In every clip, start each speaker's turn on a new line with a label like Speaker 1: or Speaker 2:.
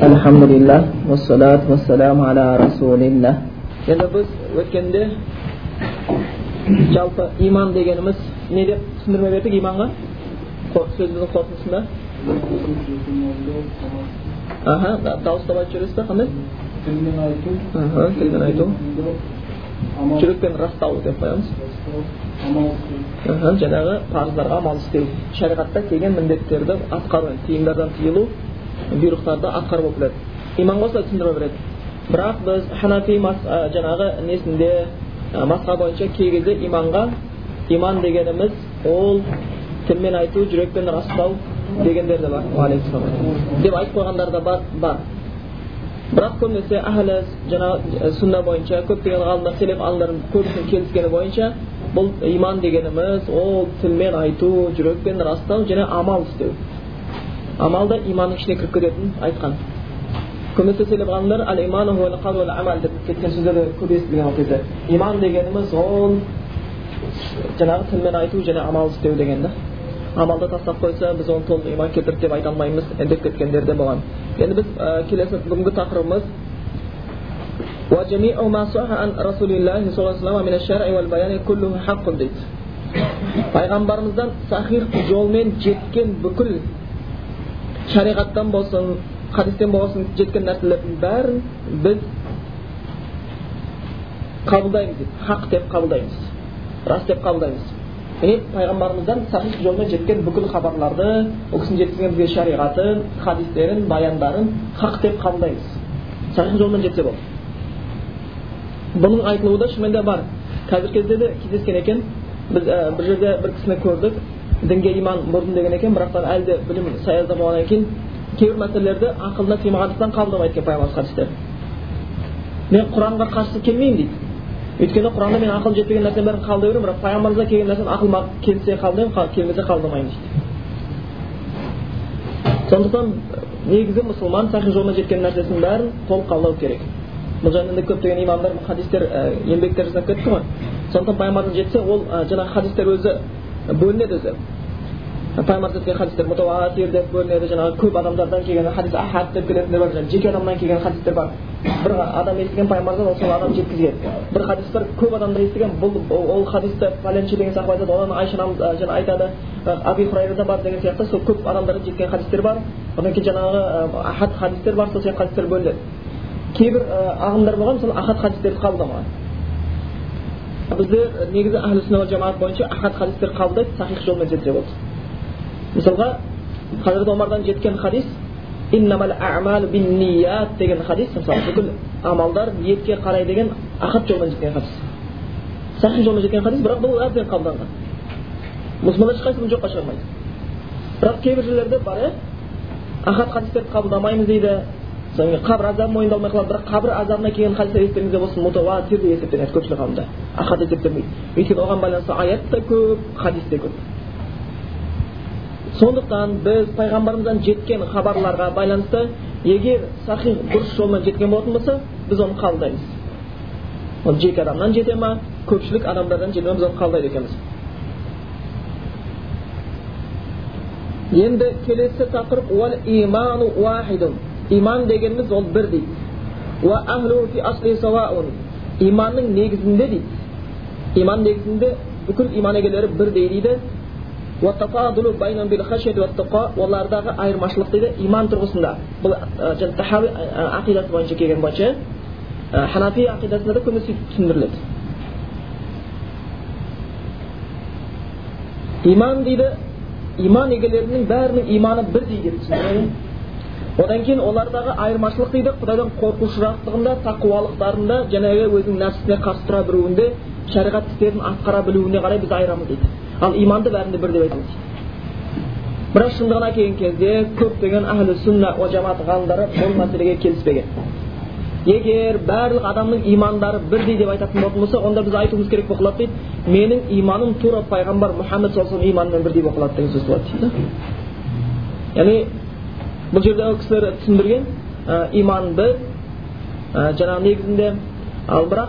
Speaker 1: alhamdulillah vassalatu vassalamu ala rasulillah. Енді біз өткенде жалпы иман дегеніміз не деп түсіндірме бердік иманға сөзіміздің қорытындысында аха дауыстап айтып жібересіз ба қандай
Speaker 2: тілмен айту
Speaker 1: аха тілмен айту жүрекпен растау деп қоямыз жаңағы парыздарға амал істеу шариғатта келген міндеттерді атқару тыйымдардан тыйылу бұйрықтарды атқару болып келеді иманға осылай түсіндірме береді бірақ біз ханафи жаңағы несінде масқа бойынша кей кезде иманға иман дегеніміз ол тілмен айту жүрекпен растау дегендер де бар деп айтып қойғандар да бар бар бірақ көбінесе әхлі жаңағы сүнна бойынша көптеген ғалымдар селеп ғалымдардың көбісінің келіскені бойынша бұл иман дегеніміз ол тілмен айту жүрекпен растау және амал істеу амал да иманның ішіне кіріп кететінін айтқан көбінесе селеп ғалымдар әл иману хувал қаул уал амал деп кеткен сөздерді көп естілген ол кезде иман дегеніміз ол жаңағы тілмен айту және амал істеу деген да амалды тастап қойса біз оны толық иман келтірді деп айта алмаймыз деп кеткендер де болған енді біз ә, келесі бүгінгі тақырыбымыз وجميع ما صح عن رسول الله صلى الله عليه وسلم من الشرع والبيان كله حق дейді пайғамбарымыздан сахих жолмен жеткен бүкіл шариғаттан болсын хадистен болсын жеткен нәрселердің бәрін біз қабылдаймыз дейді хақ деп қабылдаймыз рас деп қабылдаймыз міне пайғамбарымыздан сахих жолмен жеткен бүкіл хабарларды ол кісінің жеткізген бізге шариғатын хадистерін баяндарын хақ деп қабылдаймыз сахих жолмен жетсе болды бұның айтылуы да шынымен де бар қазіргі кезде де кездескен екен біз ә, бір жерде бір кісіні көрдік дінге иман бұрдым деген екен бірақтан әлі де білім саязда болғаннан кейін кейбір мәселелерді ақылына сыймағандықтан қабылдамайды екен пайғамбар хадистерді мен құранға қарсы келмеймін дейді өйткені құранда мен ақыл жетпеген нәрсенің бәрін қабылдай беремін бірақ пайғамбарымыздан келген нәрсені ақылыма келсе қабылдаймын қа- келмесе қабылдамаймын дейді сондықтан негізі мұсылман сахи жолына жеткен нәрсесінің бәрін толық қабылдау керек бұл жөнінде көптеген имамдар хадистер ә, еңбектер жасап кетті ғой сондықтан пайғамбардан жетсе ол ә, жаңағы хадистер өзі бөлінеді өзі пайғамбар жеткен хадистер мутауатир деп бөлінеді жаңағы көп адамдардан келген хадис ахад деп келетіндер бар жеке адамнан келген хадистер бар бір адам естіген пайғамбардан ол сол адам жеткізген бір хадис бар көп адамдар естіген бұл ол, хадисті пәленше деген сахаба айтады одан айша анамыз жаңа айтады аби хурайрада бар деген сияқты сол көп адамдардан жеткен хадистер бар одан кейін жаңағы ахад хадистер бар сол сияқты хадистер бөлінеді кейбір ағымдар болған мысалы ахад хадистерді қабылдамаған бізде негізі әхлі сүнна жамаат бойынша ахад хадистер қабылдайды сахих жолмен жетсе болды мысалға хазірет омардан жеткен хадис деген хадис мысалы бүкіл амалдар ниетке қарай деген ахат жолмен жеткен хадис сахи жолмен жеткен хадис бірақ бұл әбден қабылданған мұсылмандар ешқайсысы бұны жоққа шығармайды бірақ кейбір жерлерде бар иә ахат хадистерді қабылдамаймыз дейді содан кейін қабір азабы мойындалмай қалады бірақ қабір азабына келген хадистер естеріңізде болсын мутауатир деп есептеледі көпшілік ғалымдар ахат есептелмейді өйткені оған байланысты аят та көп хадис те көп сондықтан біз пайғамбарымыздан жеткен хабарларға байланысты егер сахих дұрыс жолмен жеткен болатын болса біз оны қабылдаймыз. Ол жеке адамнан жете ма көпшілік адамдардан жете ма біз оны қабылдайды екенбіз. Енді келесі тақырып уал иману уахидун иман дегеніміз ол бір дейді. Уа иманның негізінде дейді. Иман негізінде бүкіл иман егелері бірдей дейді. Олардағы айырмашылық дейді иман тұрғысында бұл тахауи ақидасы бойынша келген бойынша ханафи ақидасында да көбінесе сөйтіп түсіндіріледі иман дейді иман егелерінің бәрінің иманы бірдей деп одан кейін олардағы айырмашылық дейді құдайдан қорқушырақтығында тақуалықтарында жаңағы өзінің нәпсісіне қарсы тұра білуінде шариғат істерін атқара білуіне қарай біз айырамыз дейді ал иманды бәрінде бір деп айтамыз бірақ шындығына келген кезде көптеген әхлі сүнна уа жамаат ғалымдары бұл мәселеге келіспеген егер барлық адамның имандары бірдей деп айтатын болатын болса онда біз айтуымыз керек болып қалады дейді менің иманым тура пайғамбар мұхаммед саллаллаху иманымен бірдей болып қалады деген сөз болады дейді яғни бұл жерде ол кісілер түсіндірген ә, иман бір ә, жаңағы негізінде ал бірақ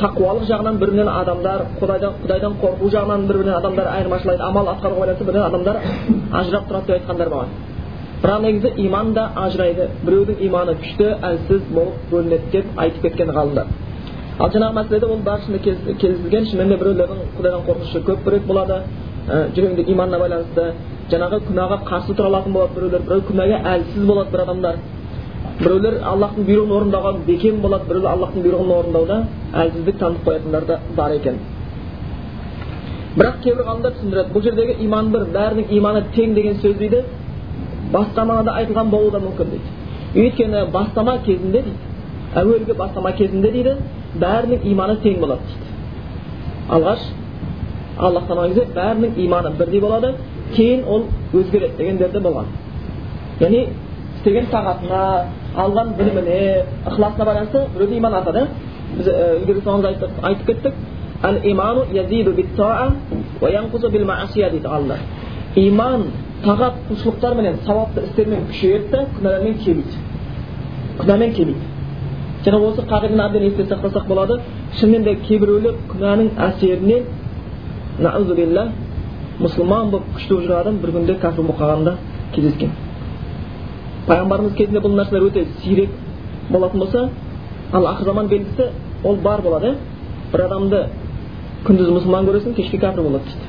Speaker 1: тақуалық жағынан бір бірінен адамдар құдайдан құдайдан қорқу жағынан бір бірінен адамдар айырмашылайды амал атқаруға байланысты бірінен адамдар ажырап тұрады деп айтқандар болған бірақ негізі иман да ажырайды біреудің иманы күшті әлсіз болып бөлінеді деп айтып кеткен ғалымдар ал жаңағы мәселеде ол бәрі келісілген шынымен де біреулердің құдайдан қорқынышы көбірек болады жүрегінде иманына байланысты жаңағы күнәға қарсы тұра алатын болады біреулер біреу күнәге әлсіз болады бір адамдар біреулер аллахтың бұйрығын орындауға бекем болады біреулер аллахтың бұйрығын орындауда әлсіздік танытып қоятындар да бар екен бірақ кейбір ғалымдар түсіндіреді бұл жердегі иман бір бәрінің иманы тең деген сөз дейді басқа мағынада айтылған болуы да мүмкін дейді өйткені бастама кезінде дейді әуелгі бастама кезінде дейді бәрінің иманы тең болады дейді алғаш аллах тағала кезде бәрінің иманы бірдей болады кейін ол өзгереді дегендер де болған яғни істеген тағатына алған біліміне ықыласына байланысты біреуде иман артады біз ilgari айтып кеттік. Әл иману язиду дейді ғалымдар иман тағат құлшылықтар менен сауапты істермен күшейеді да күнәлармен кемиді. Күнәмен кемиді. Және осы қағиданы әбден есте сақтасақ болады. Шынымен де кейбіреулер күнәнің әсерінен мұсылман болып күшті болып жүрген адам бір күнде кәпір болып қалғаны да кездескен. Пайғамбарымыз кезінде бұл нәрселер өте сирек болатын болса ал ақыр заман белгісі ол бар болады иә бір адамды күндіз мұсылман көресің кешке кәпір болады дейді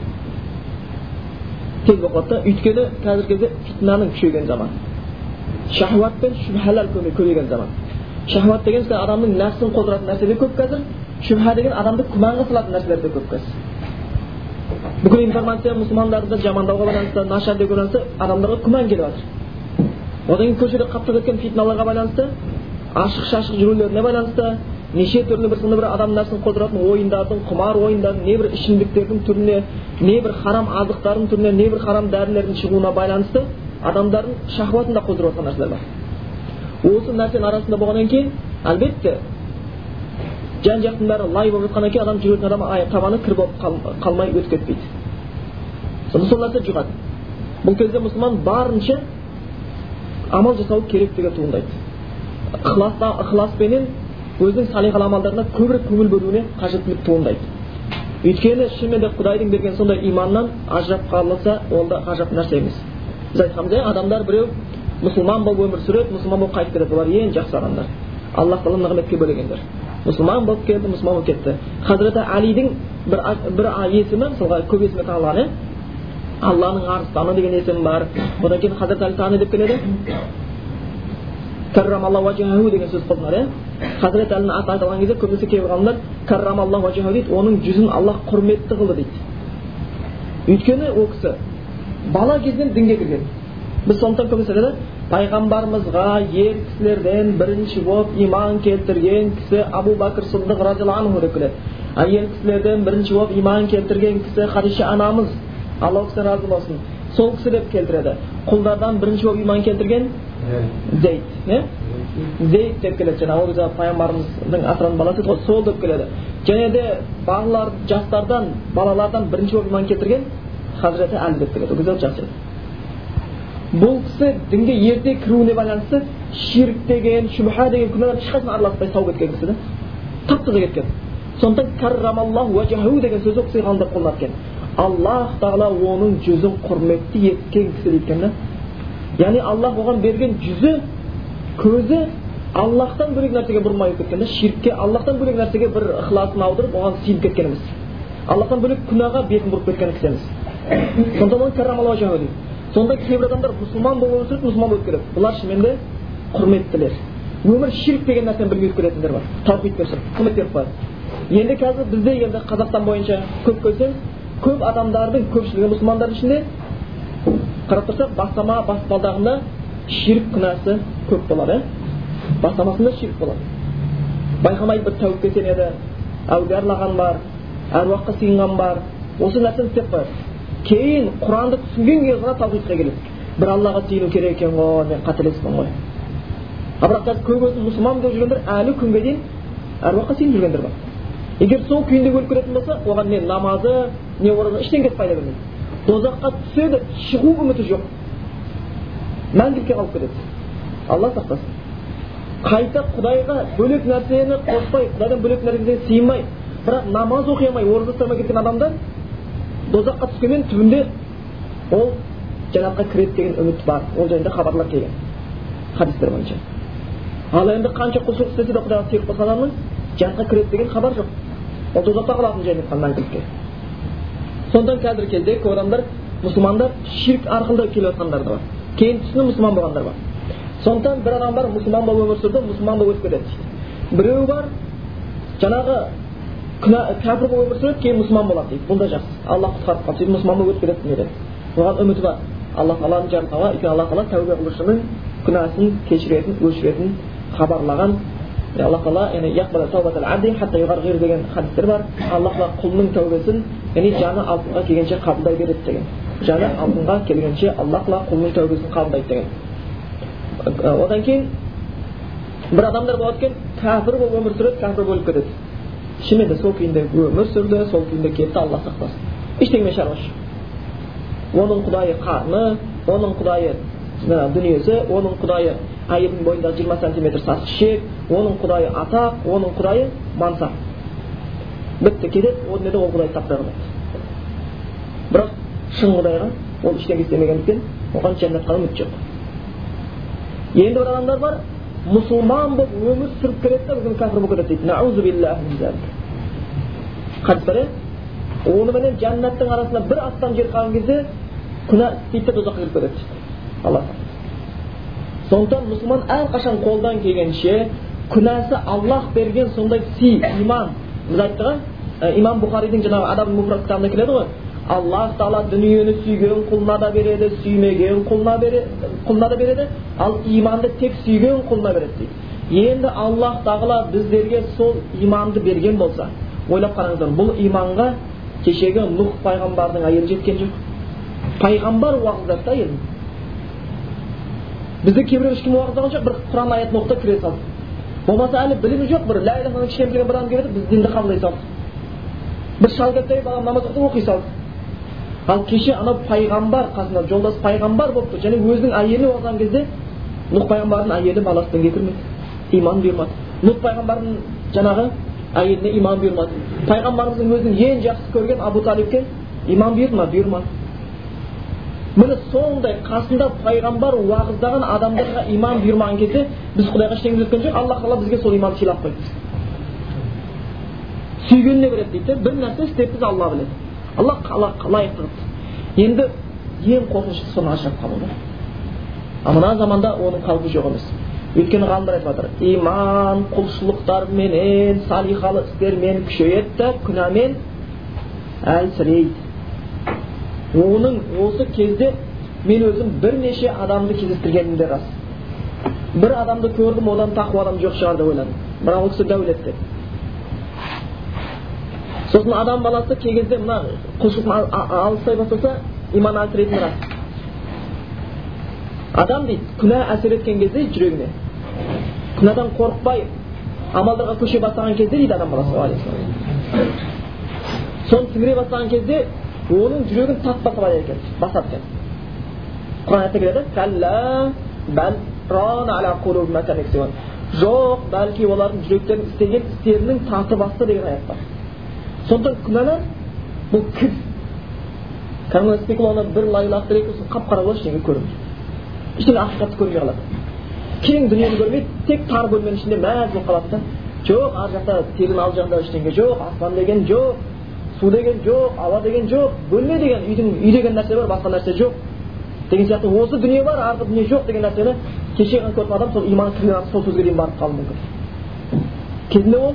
Speaker 1: тез болып қалады да өйткені қазіргі кезде фитнаның күшейген заманы шахуат пен шүбхалар көбейген заман шахуат деген адамның нәпсін қоздыратын нәрселер көп қазір шүбха деген адамды күмәнға салатын нәрселер де көп қазір бүкіл информация мұсылмандарды жамандауға байланысты нашар деуге байланысты адамдарға күмән келіп жатыр одан кейін көшеде қаптап кеткен фитналарға байланысты ашық шашық жүрулеріне байланысты неше түрлі бір сондай бір адам нәпсін қоздыратын ойындардың құмар ойындардың не бір ішімдіктердің түріне не бір харам азықтардың түріне не бір харам дәрілердің шығуына байланысты адамдардың шахуатын да қоздырып жатқан нәрселер бар. Осы нәрсенің арасында болғаннан кейін әлбетте жан жақтың бәрі лай болып жатқаннан кейін адам жүретін адам табаны кір болып қалмай өтіп кетпейді. Сонда сол нәрсе жұғады. Бұл кезде мұсылман барынша амал жасау керектігі туындайды. Ықыласпенен өзінің салиқалы амалдарына көбірек көңіл бөлуіне қажеттілік туындайды. Өйткені шынымен де құдайдың берген сондай иманнан ажырап қалса ол да ғажап нәрсе емес. Біз айтқанбыз иә адамдар біреу мұсылман болып өмір сүреді мұсылман болып қайтып кетеді олар ең жақсы адамдар. Аллах тағала нығметке бөлегендер. Мұсылман болып келді мұсылман болып кетті хазіреті әлидің бір, есімі мысалға көп есімі тағылған иә алланың арыстаны деген есімі бар одан кейін тағы не деп келеді деген сөз қолданады иә хазірет әлінің аты айтылған кезде көбінесе кейбір ғалымдар дейді оның жүзін аллах құрметті қылды дейді өйткені ол кісі бала кезінен дінге кірген біз сондықтан көбінесе айтады пайғамбарымызға ер кісілерден бірінші болып иман келтірген кісі абу бәкір сыдық разиаллаху анху деп келеді ер кісілерден бірінші болып иман келтірген кісі хадиша анамыз алла кісіден разы болсын сол кісі деп келтіреді құлдардан бірінші болып иман келтірген зейд иә зейд деп келеді жаңағы ол кезде пайғамбарымыздың асыраған баласы еді ғой сол деп келеді және де балалар жастардан балалардан бірінші болып иман келтірген хазіреті әли деп келеді ол кезде жас еді бұл кісі дінге ерте кіруіне байланысты ширк деген шүбха деген күнәлар ешқайсысына араласпай сау кеткен кісі да тап таза кеткен сондықтан каррамаллаху деген сөз ол кісіге ғалымдар қолданады екен аллах тағала оның жүзін құрметті еткен кісі дейді да яғни аллах оған берген жүзі көзі аллахтан бөлек нәрсеге бұрмай өтіп кеткен да ширкке аллахтан бөлек нәрсеге бір ықыласын аударып оған сиынып кеткен емес аллахтан бөлек күнәға бетін бұрып кеткен кісі емес сондықтан оны дейді сонда кейбір адамдар мұсылман болып өмір сүріп мұсылман болып кетеді бұлар шынымен де құрметтілер өмір ширк деген нәрсені білмей өтіп кететіндер бар таухидпен құрмет беріп қояды енді қазір бізде енді қазақстан бойынша көп көрсеңіз көп адамдардың көпшілігі мұсылмандардың ішінде қарап тұрсақ бастама баспалдағында ширк күнәсі көп болады иә бастамасында ширк болады. Байқамай бір тәуіпке сенеді әулие аралаған бар әруаққа сыйынған бар осы нәрсені істеп қояды. Кейін құранды түсінген кезде ғана таухидқа келеді. Бір аллаға сыйыну керек екен ғой мен қателеспін ғой. Ал бірақ қазір көп өзін мұсылман деп жүргендер әлі күнге дейін әруаққа сыйынып жүргендер бар. Егер сол күйінде өліп кететін болса оған не намазы не ораза ештеңкесі пайда бермейді тозаққа түседі шығу үміті жоқ. Мәңгілікке қалып кетеді. Алла сақтасын. Қайта құдайға бөлек нәрсені қоспай құдайдан бөлек нәрсеге сыймай бірақ намаз оқи алмай ораза ұстай алмай кеткен адамдар дозаққа түскенмен түбінде ол жәннатқа кіреді деген үміт бар. Ол жайында хабарлар келген хадистер бойынша. Ал енді қанша құлшылық істесе де құдайға серік болса адамның жәннатқа кіреді деген хабар жоқ ол тозақта қалатын жайында мәңгілікке сондықтан қазіргі кезде көп адамдар мұсылмандар ширк арқылы келіп жатқандар да бар кейін түсініп мұсылман болғандар бар сондықтан бір адам бар мұсылман болып өмір сүрді мұсылман болып өтіп кетеді дейді біреу бар жаңағы күнә кәпір болып өмір сүреді кейін мұсылман болады дейді бұл да жақсы алла құтқарып қалды сөйтіп мұсылман болып өтіп кетеді дүниеден оған үміті бар алла тағаланың жарылқауы өйткені алла тағала тәубе қылушының күнәсін кешіретін өшіретін хабарлаған алла тағала деген хадистер бар алла тағала құлының тәубесін яғни жаны алтынға келгенше қабылдай береді деген жаны алтынға келгенше алла тағала құлының тәубесін қабылдайды деген одан кейін бір адамдар болады екен кәпір болып өмір сүреді кәпір болып кетеді шынымен де сол күйінде өмір сүрді сол күйінде кетті алла сақтасын ештеңемен шаруасы жоқ оның құдайы қарны оның құдайы дүниесі оның құдайы әйелдің бойындағы жиырма сантиметр сасы ішек оның құдайы атақ оның құдайы мансап бітті кетеді ол дүниеде ол құдайды таппай қалады бірақ шын құдайға ол ештеңе істемегендіктен оған жәннатқа үміт жоқ енді бір адамдар бар мұсылман болып өмір сүріп келеді да бір кәпір болып кетеді дейді бар иә оныменен жәннаттың арасында бір аттан жер қалған кезде күнә істейді да тозаққа кіріп кетеді алла сондықтан мұсылман әрқашан қолдан келгенше күнәсі аллах берген сондай сый иман біз айттық ә имам бұхаридің жаңағы адаб муфрат кітабында келеді ғой аллах тағала дүниені сүйген құлына да береді сүймеген құлына береді құлына да береді ал иманды тек сүйген құлына береді дейді енді аллах тағала біздерге сол иманды берген болса ойлап қараңыздар бұл иманға кешегі нұх пайғамбардың әйелі жеткен жоқ пайғамбар уағыздады да бізде кейбіреу ешкім уағыздаған жоқ бір құран аятын оқыды кіре салды болмаса әлі білімі жоқ бір ля иляха кішкене бір адам келеді біз дінді қабылдай салды бір шал келді балам намаз оқыды оқи салды ал кеше анау пайғамбар қасында жолдас пайғамбар болып және өзінің әйелі болған кезде нұх пайғамбардың әйелі баласы дінге кірмеді иман бұйырмады нұх пайғамбардың жаңағы әйеліне иман бұйырмады пайғамбарымыздың өзінің ең жақсы көрген абу талибке иман бұйырды ма бұйырмады міне сондай қасында пайғамбар уағыздаған адамдарға иман бұйырмаған кезде біз құдайға ештеңе өткен жоқ алла тағала бізге сол иманды сыйлап қойды. Сүйгеніне береді дейді бір нәрсе істеппіз алла біледі. Алла лайықты қылыпты енді ең қорқыныштысы соны ажырап қалу да. Ал мына заманда оның қаупі жоқ емес. Өйткені ғалымдар айтып жатыр иман құлшылықтарменен салихалы істермен күшейеді да күнәмен әлсірейді. Оның осы кезде мен өзім бірнеше адамды кездестіргенім де рас бір адамды көрдім одан тақуа адам жоқ шығар деп ойладым бірақ ол кісі дәулетті сосын адам баласы кей кезде мына құлшылық алыстай бастаса иманы әлсірейтіні рас адам дейді күнә әсер еткен кезде жүрегіне күнәдан қорықпай амалдарға көше бастаған кезде дейді адам баласы соны сіңіре бастаған кезде оның жүрегін тас басып екен басады екен құран аятта келеді жоқ бәлки олардың жүректерін істеген істерінің таты басты деген аят бар сондықтан күнәлар бұл кір кәдімгі спекуланы бір лайлақты сосын қап қара болады ештеңе көрінбейді ештеңе ақиқатты көрмей қалады кең дүниені көрмейді тек тар бөлменің ішінде мәз болып қалады да жоқ ар жақта тегін ал жағында ештеңе жоқ аспан деген жоқ су деген жоқ ауа деген жоқ бөлме деген үйдің үй деген нәрсе бар басқа нәрсе жоқ деген сияқты осы дүние бар арғы дүние жоқ деген нәрсені кеше көрген адам сол иманы кірген сол сөзге дейін барып қалуы мүмкін кезінде ол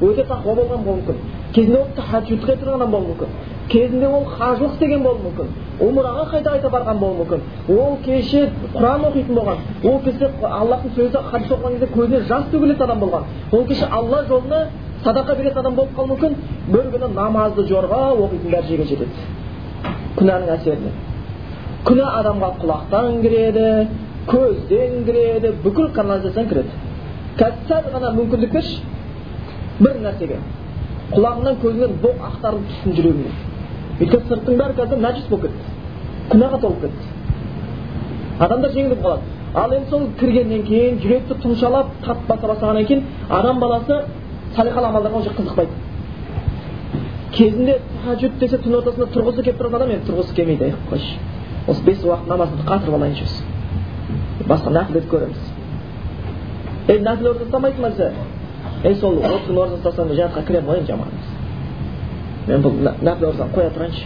Speaker 1: өте тақуа болған болуы мүмкін кезінде ол тахаджудқа тұрған адам болуы мүмкін кезінде ол қажылық істеген болуы мүмкін умраға қайта қайта барған болуы мүмкін ол кеше құран оқитын болған ол кеше аллахтың сөзі хадис оқыған кезде көзіне жас төгілетін адам болған ол кеше алла жолына садақа беретін адам болып қалуы мүмкін. Бір күні намазды жорға оқитын бәрі жерге жетеді. Күнәнің әсерінен. Күнә адамға құлақтан кіреді көзден кіреді бүкіл канализациядан кіреді. Қазір сәл ғана мүмкіндік берші. Бір нәрсеге. Құлағыңнан көзіңнен боқ ақтарылып түссін жүрегіңнен өйткені сырттың бәрі қазір нәжіс болып кетті. Күнәға толып кетті. Адамдар жеңіліп қалады. Ал енді сол кіргеннен кейін жүректі тұмшалап тат баса бастағаннан кейін адам баласы салиқалы амалдарға уже қызықпайды кезінде тахаджуд десе түн ортасында тұрғысы келіп тұрған адам енді тұрғысы келмейді ей қойшы осы бес уақыт намазымды қатырып алайыншы осы басқа нәпіл етіп көреміз ей нәпіл ораза ұстамайсың ба десе ей сол отыз күн ораза ұстасам жәннатқа кіремін ғой енді жаман мен бұл нәпіл оразаны қоя тұрайыншы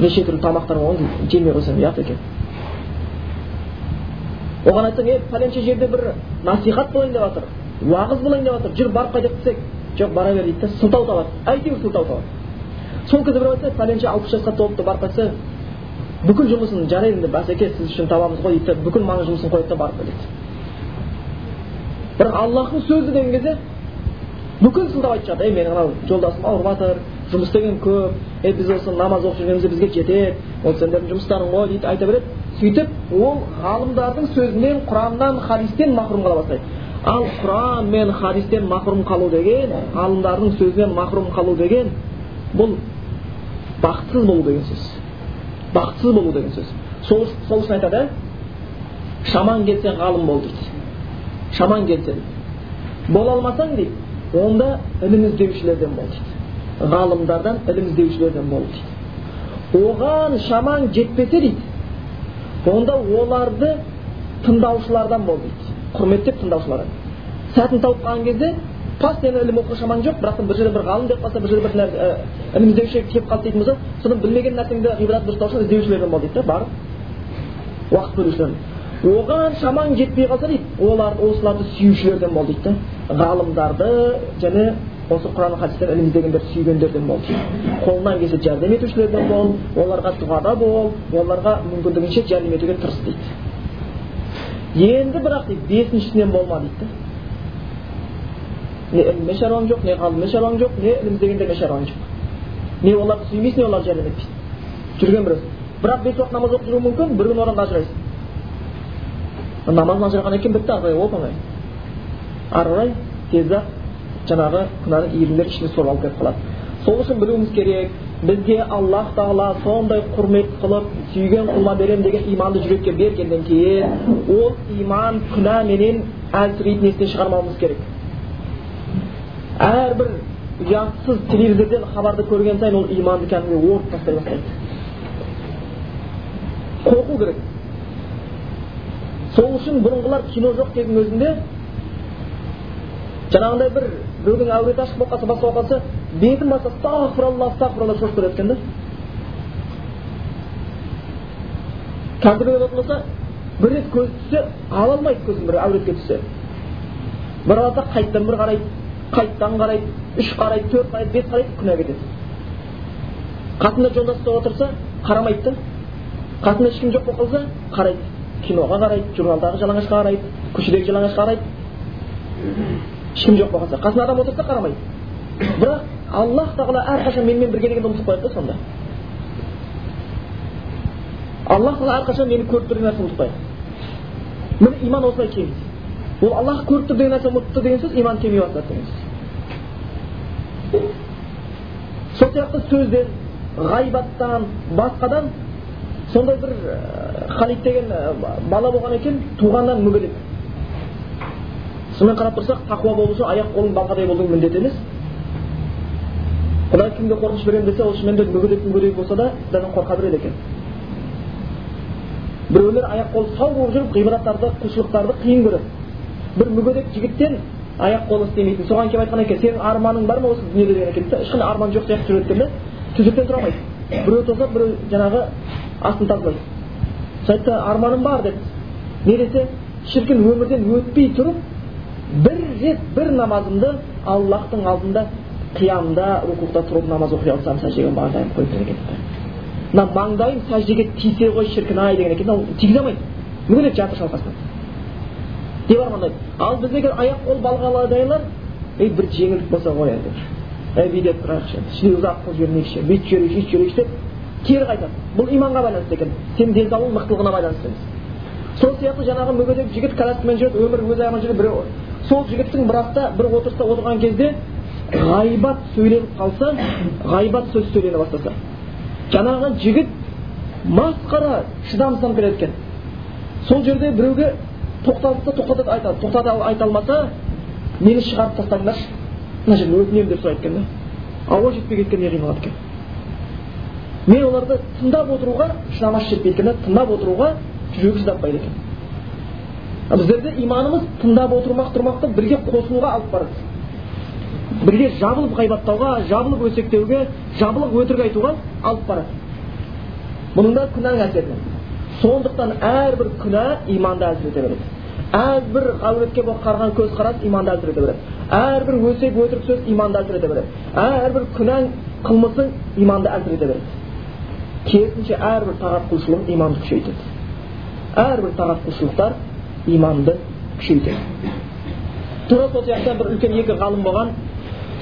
Speaker 1: неше түрлі тамақтар болған жемей қойсам ұят екен оған айтсаң е пәленше жерде бір насихат болайын деп жатыр уағыз болайын деп жатыр жүр барып қайтайық десек жоқ бара бер дейді да сылтау табады әйтеуір сылтау табады сол кезде біреу айтса пәленше алпыс жасқа толыпты барып қайтса бүкіл жұмысын жарайды енді бәсеке сіз үшін табамыз ғой дейді бүкіл маңыз жұмысын қояды да барып келеді бірақ аллахтың сөзі деген кезде бүкіл сылтау айтып жатыр ей менің анау жолдасым ауырып жатыр жұмыс істеген көп ей біз осы намаз оқып жүргенімізде бізге жетеді ол сендердің жұмыстарың ғой дейді айта береді сөйтіп ол ғалымдардың сөзінен құраннан хадистен махрұм қала бастайды ал құран мен хадистен махрұм қалу деген ғалымдардың сөзінен махрұм қалу деген бұл бақытсыз болу деген сөз бақытсыз болу деген сөз сол, сол үшін айтады шамаң келсе ғалым бол дейді шамаң келсе бола алмасаң дейді онда ілім іздеушілерден бол дейді ғалымдардан ілім іздеушілерден бол дейді оған шамаң жетпесе дейді онда оларды тыңдаушылардан бол дейді құрметтеп тыңдаушылардан сәтін тауып қалған кезде постоянно ілім оқуға шамаң жоқ бірақ бір жерде бір ғалым деп қалса бір жерде бір ілім іздеуші келіп қалды дейтін болса соны білмеген нәрсеңді ғибадат үшін іздеушілерден бол дейді да барып уақыт бөлушілерден оған шамаң жетпей қалса дейді олар осыларды сүюшілерден бол дейді да ғалымдарды және осы құран хадистен ілім іздегендерді сүйгендерден бол қолынан келсе жәрдем етушілерден бол оларға дұғада бол оларға мүмкіндігінше жәрдем етуге тырыс дейді енді бірақ дейді бесіншісінен болма дейді не іліммен шаруаң жоқ не ғалыммен шаруаң жоқ не ілім іздегендермен шаруаң жоқ не оларды сүймейсің не оларға жәрдем етпейсің жүрген біреу бірақ бес уақыт намаз оқып жүруі мүмкін бір күні одан ажырайсың намазын ажырағаннан кейін бітті ары қарай оп оңай ары қарай тез ақ жаңағы күнәні иірімдер ішіне соғып алып кетіп қалады сол үшін білуіміз керек бізге аллах тағала сондай құрмет қылып сүйген құлыма беремін деген иманды жүрекке бергеннен кейін ол иман күнә менен әлсірейтін естен шығармауымыз керек. Әрбір ұятсыз телевизорден хабарды көрген сайын ол иманды кәдімгі орып тастай бастайды. Қорқу керек. Сол үшін бұрынғылар кино жоқ кездің өзінде жаңағындай бір біреудің әуреті ашық болып қалса басқа болып қалса бетін басса астағфиралла астағфиралла шошып кетеді екен да қазір болатын болса бір рет көзі түссе ала алмайды көзін бір әуретке түссе бір алады да қайтадан бір қарайды қайтадан қарайды үш қарайды төрт қарайды бес қарайды күнә кетеді қасында жолдас отырса қарамайды да қасында ешкім жоқ болып қалса қарайды киноға қарайды журналдағы жалаңашқа қарайды көшедегі жалаңашқа қарайды ешкім жоқ болған соң қасында адам отырса қарамайды бірақ аллах тағала әрқашан менімен бірге дегенді ұмытып қояды да сонда аллах тағала әрқашан мені көріп тұр деген нәрсені ұмытпайды міне иман осылай кемиді ол аллах көріп тұр деген нәрсені ұмытты деген сөз иман кеми бастады деген сөз сол сияқты сөзден ғайбаттан басқадан сондай бір халид деген бала болған екен туғаннан мүгедек шынымен қарап тұрсақ тақуа болу үшін аяқ қолың балғадай болудың міндеті емес құдай кімге қорқыныш беремін десе ол шынымен де мүгедек мүгедек болса да құдайдан қорқа береді екен біреулер аяқ қолы сау болып жүріп ғибадаттарды құлшылықтарды қиын көреді бір мүгедек жігіттен аяқ қолы істемейтін соған келіп айтқан екен сенің арманың бар ма осы дүниеде деген екен ешқандай арман жоқ сияқты жүреді екен да төсектен тұра алмайды біреу тосады біреу жаңағы астын тазалайды сол айтты арманым бар деді не десе шіркін өмірден өтпей тұрып бір рет бір намазымды аллахтың алдында қиямда рукухта тұрып намаз оқи алсам сәждеге маңдайым қойып деген екен мына маңдайым сәждеге тисе ғой шіркін ай деген екен ол тигізе алмайды мүгедек жатыр шалқасынан деп армандайды ал біздегі аяқ қол балғаладайлар ей бір жеңілдік болса ғой енді ей билеп тұрайықшы ішіне ұзақ қылып жібермейікші бүйтіп жіберейікші сөйтіп жіберейікші деп кері қайтады бұл иманға байланысты екен сенің денсаулығың мықтылығына байланысты емес сол сияқты жаңағы мүгедек жігіт коляскамен жүреді өмір өз аяғымен жүреді біреу сол жігіттің бірақта бір отырыста отырған кезде ғайбат сөйленіп қалса ғайбат сөз сөйлене бастаса жаңағы жігіт масқара шыдамсызданып келеді екен сол жерде біреуге тоқтатса тоқтатып айтады тоқтата айта алмаса мені шығарып тастаңдаршы мына жерде өтінемін деп сұрайды екен да ауа жетпей кеткен не қиналады екен мен оларды тыңдап отыруға шыдамасы жетпейді екен да тыңдап отыруға жүрегі шыдатпайды екен біздерде иманымыз тыңдап отырмақ тұрмақты бірге қосылуға алып барады бірге жабылып ғайбаттауға жабылып өсектеуге жабылып өтірік айтуға алып барады. Бұның да күнәнің әсерінен. Сондықтан әрбір күнә иманды әлсірете береді. Әрбір әуретке қараған көзқарас иманды әлсірете береді. Әрбір өсек өтірік сөз иманды әлсірете береді. Әрбір күнәң қылмысың иманды әлсірете береді. Керісінше әрбір тағат қылушылық иманды күшейтеді. Әрбір тағат қылушылықтар иманды күшейтеді. Тура сол сияқты бір үлкен екі ғалым болған.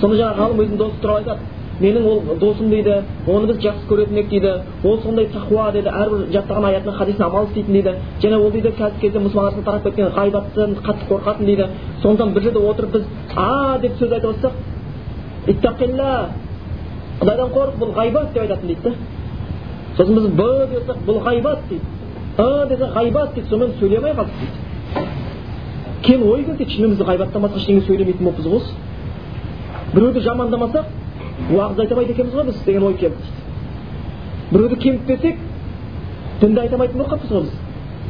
Speaker 1: Сонда жаңағы ғалым өзінің досы туралы айтады менің ол досым дейді оны біз жақсы көретін едік дейді. Ол сондай тақуа дейді әрбір жаттаған аятына хадисіне амал істейтін дейді. Және ол дейді қазіргі кезде мұсылман арасында тарап кеткен ғайбаттан қатты қорқатын дейді. Сондықтан бір жерде отырып біз а деп сөз айта бастасақ иттақилла құдайдан қорық бұл ғайбат деп айтатын дейді да. Сосын біз б деп жатсақ бұл ғайбат дейді. Ы десе ғайбат дейді. Сонымен сөйлей алмай қалдық дейді. Кейін ой келді шынымен біз ғайбаттан басқа ештеңе сөйлемейтін болыппыз ғой біреуді жамандамасақ уағыз айта алмайды екенбіз ғой біз деген ой келді біреуді кемітпесек дінді айта алмайтын болып қалыппыз ғой біз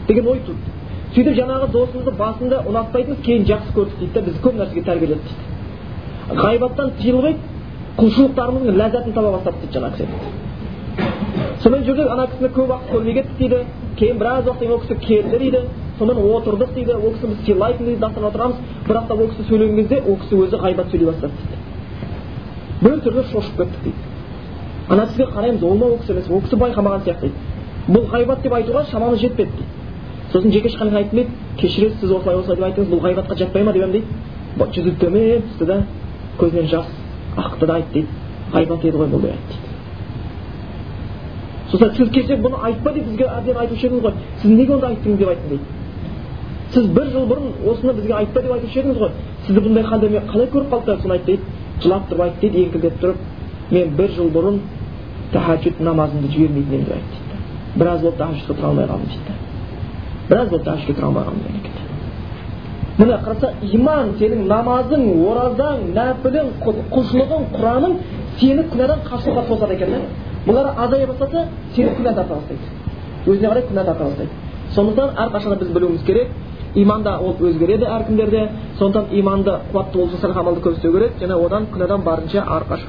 Speaker 1: деген ой туды сөйтіп жаңағы досымызды басында ұнатпайтынбыз кейін жақсы көрдік дейді да бізді көп нәрсеге тәрбиеледі дейді ғайбаттан тыйылып құлшылықтарымыздың ләззатын таба бастадық дейді жаңағы кісі сонымен жүрдік ана кісіні көп уақыт көрмей кеттік дейді кейін біраз уақыттан ол кісі келді дейді сонымен отырдық дейді ол кісі бізді сыйлайтын дейді дастархан отырамыз бірақ та ол кісі сөйлеген кезде ол кісі өзі ғайбат сөйлей бастады дейді біртүрлі шошып кеттік дейді ана кісіге қараймыз ол ма ол кісі емес ол кісі байқамаған сияқты дейді бұл ғайбат деп айтуға шамамыз жетпеді дейді сосын жеке шыққан айтып еді кешіресіз сіз осылай осылай деп айттыңыз бұл ғайбатқа жатпай ма деп едім дейді жүзі төмен түсті да көзінен жас ақты да айтты дейді ғайбат еді ғой бұл деп айтты дейді сосын сіз кеше бұны айтпа деп бізге әбден айтушы едіңіз ғой сіз неге онда айттыңыз деп айттым дейді сіз бір жыл бұрын осыны бізге айтпа деп айтушы едіңіз ғой сізді бұндай халде қалай көріп қалдым соны айтты дейді жылап тұрып айтты дейді еңкілдеп тұрып мен бір жыл бұрын тахаджуд намазымды жібермейтін едім деп айтты дейді біраз болды тахаджудқа тұра алмай қалдым дейді біраз болды тахаджудқа тұра алмай қалдым міне қараса иман сенің намазың оразаң нәпілің құлшылығың құраның сені күнәдан қашуға тосады екен да бұлар азая бастаса сені күнә тарта бастайды өзіне қарай күнә тарта бастайды сондықтан әрқашанда біз білуіміз керек иманда ол өзгереді әркімдерде сондықтан иманды қуатты болу үшін салих амалды көп істеу керек және одан күнәдан барынша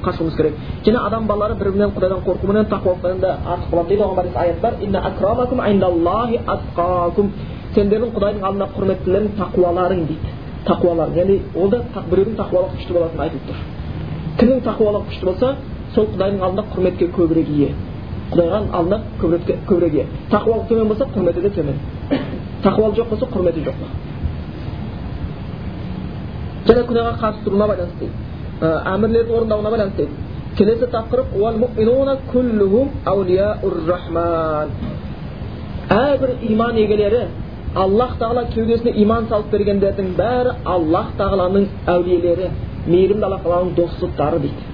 Speaker 1: қашуымыз керек және адам балалары бір бірінен құдайдан қорқуменен тақуалықпенен де артық болады дейді оған аят бар сендердің құдайдың алдында құрметтілерің тақуаларың дейді тақуаларың яғни ол да біреудің тақуалығы күшті болатыны айтылып тұр кімнің тақуалығы күшті болса сол құдайдың алдында құрметке көбірек ие құдайға алдында көбірек ие тақуалық төмен болса құрметі де төмен тақуалық жоқ болса құрметі жоқ және күнәға қарсы тұруына байланысты әмірлерді орындауына байланысты келесі тақырып әрбір иман егелері аллах тағала кеудесіне иман салып бергендердің бәрі аллах тағаланың әулиелері мейірімді алла тағаланың достықтары дейді